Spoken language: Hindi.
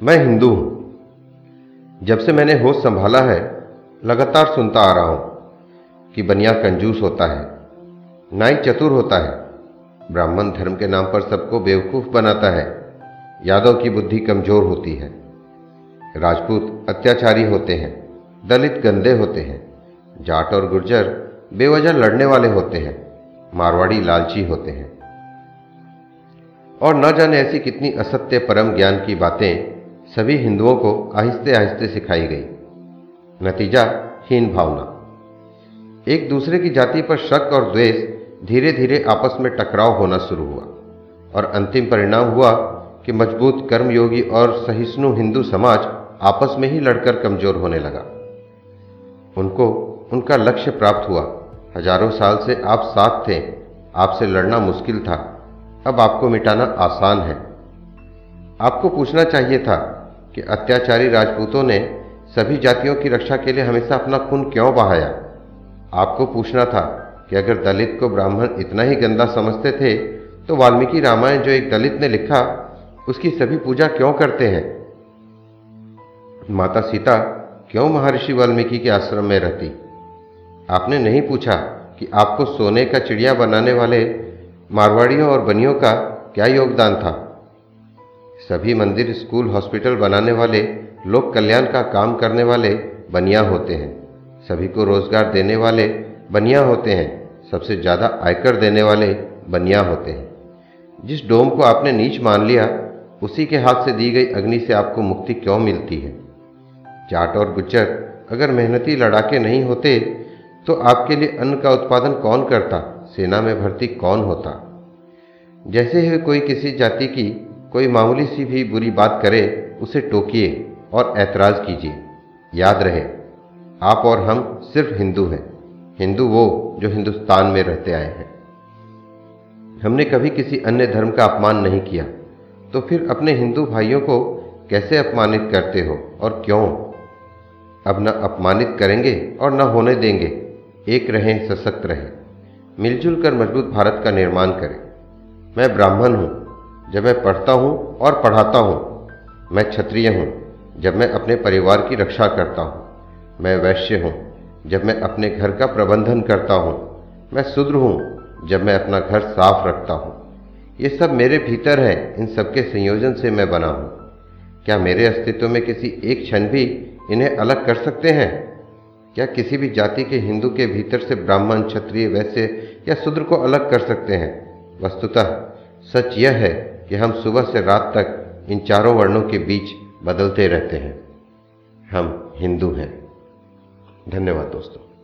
मैं हिंदू हूँ। जब से मैंने होश संभाला है, लगातार सुनता आ रहा हूँ कि बनिया कंजूस होता है, नाई चतुर होता है, ब्राह्मण धर्म के नाम पर सबको बेवकूफ़ बनाता है यादव की बुद्धि कमज़ोर होती है, राजपूत अत्याचारी होते हैं, दलित गंदे होते हैं, जाट और गुर्जर बेवजह लड़ने वाले होते हैं, मारवाड़ी लालची होते हैं। और न जाने ऐसी कितनी असत्य परम ज्ञान की बातें सभी हिंदुओं को आहिस्ते आहिस्ते सिखाई गई। नतीजा, हीन भावना। एक दूसरे की जाति पर शक और द्वेष धीरे धीरे आपस में टकराव होना शुरू हुआ और अंतिम परिणाम हुआ कि मज़बूत कर्मयोगी और सहिष्णु हिंदू समाज आपस में ही लड़कर कमज़ोर होने लगा। उनको, उनका लक्ष्य प्राप्त हुआ। हज़ारों साल से आप साथ थे, आपसे लड़ना मुश्किल था। अब आपको मिटाना आसान है। आपको पूछना चाहिए था कि अत्याचारी राजपूतों ने सभी जातियों की रक्षा के लिए हमेशा अपना खून क्यों बहाया? आपको पूछना था कि अगर दलित को ब्राह्मण इतना ही गंदा समझते थे तो वाल्मीकि रामायण जो एक दलित ने लिखा, उसकी सभी पूजा क्यों करते हैं? माता सीता, क्यों महर्षि वाल्मीकि के आश्रम में रहती? आपने नहीं पूछा कि आपको सोने का चिड़िया बनाने वाले मारवाड़ियों और बनियों का क्या योगदान था? सभी मंदिर, स्कूल, हॉस्पिटल बनाने वाले, लोक कल्याण का काम करने वाले बनिया होते हैं। सभी को रोज़गार देने वाले बनिया होते हैं। सबसे ज़्यादा आयकर देने वाले बनिया होते हैं। जिस डोम को आपने नीच मान लिया, उसी के हाथ से दी गई अग्नि से आपको मुक्ति क्यों मिलती है? जाट और गुज्जर, अगर मेहनती लड़ाके नहीं होते तो आपके लिए अन्न का उत्पादन कौन करता? सेना में भर्ती कौन होता? जैसे ही कोई किसी जाति की कोई मामूली सी भी बुरी बात करे, उसे टोकिए और ऐतराज कीजिए। याद रहे, आप और हम सिर्फ़ हिंदू हैं। हिंदू वो जो हिंदुस्तान में रहते आए हैं। हमने कभी किसी अन्य धर्म का अपमान नहीं किया तो फिर अपने हिंदू भाइयों को कैसे अपमानित करते हो और क्यों? अब न अपमानित करेंगे और न होने देंगे, एक रहें, सशक्त रहें। मिलजुल कर मज़बूत भारत का निर्माण करें। मैं ब्राह्मण हूँ जब मैं पढ़ता हूँ और पढ़ाता हूँ, मैं क्षत्रिय हूँ। जब मैं अपने परिवार की रक्षा करता हूँ, मैं वैश्य हूँ। जब मैं अपने घर का प्रबंधन करता हूँ, मैं शुद्र हूँ। जब मैं अपना घर साफ़ रखता हूँ। ये सब मेरे भीतर है, इन सबके संयोजन से मैं बना हूँ। क्या मेरे अस्तित्व में किसी एक क्षण भी इन्हें अलग कर सकते हैं? क्या किसी भी जाति के हिंदू के भीतर से ब्राह्मण, क्षत्रिय, वैश्य या शूद्र को अलग कर सकते हैं? वस्तुतः सच यह है कि हम सुबह से रात तक इन चारों वर्णों के बीच बदलते रहते हैं। हम हिंदू हैं। धन्यवाद दोस्तों।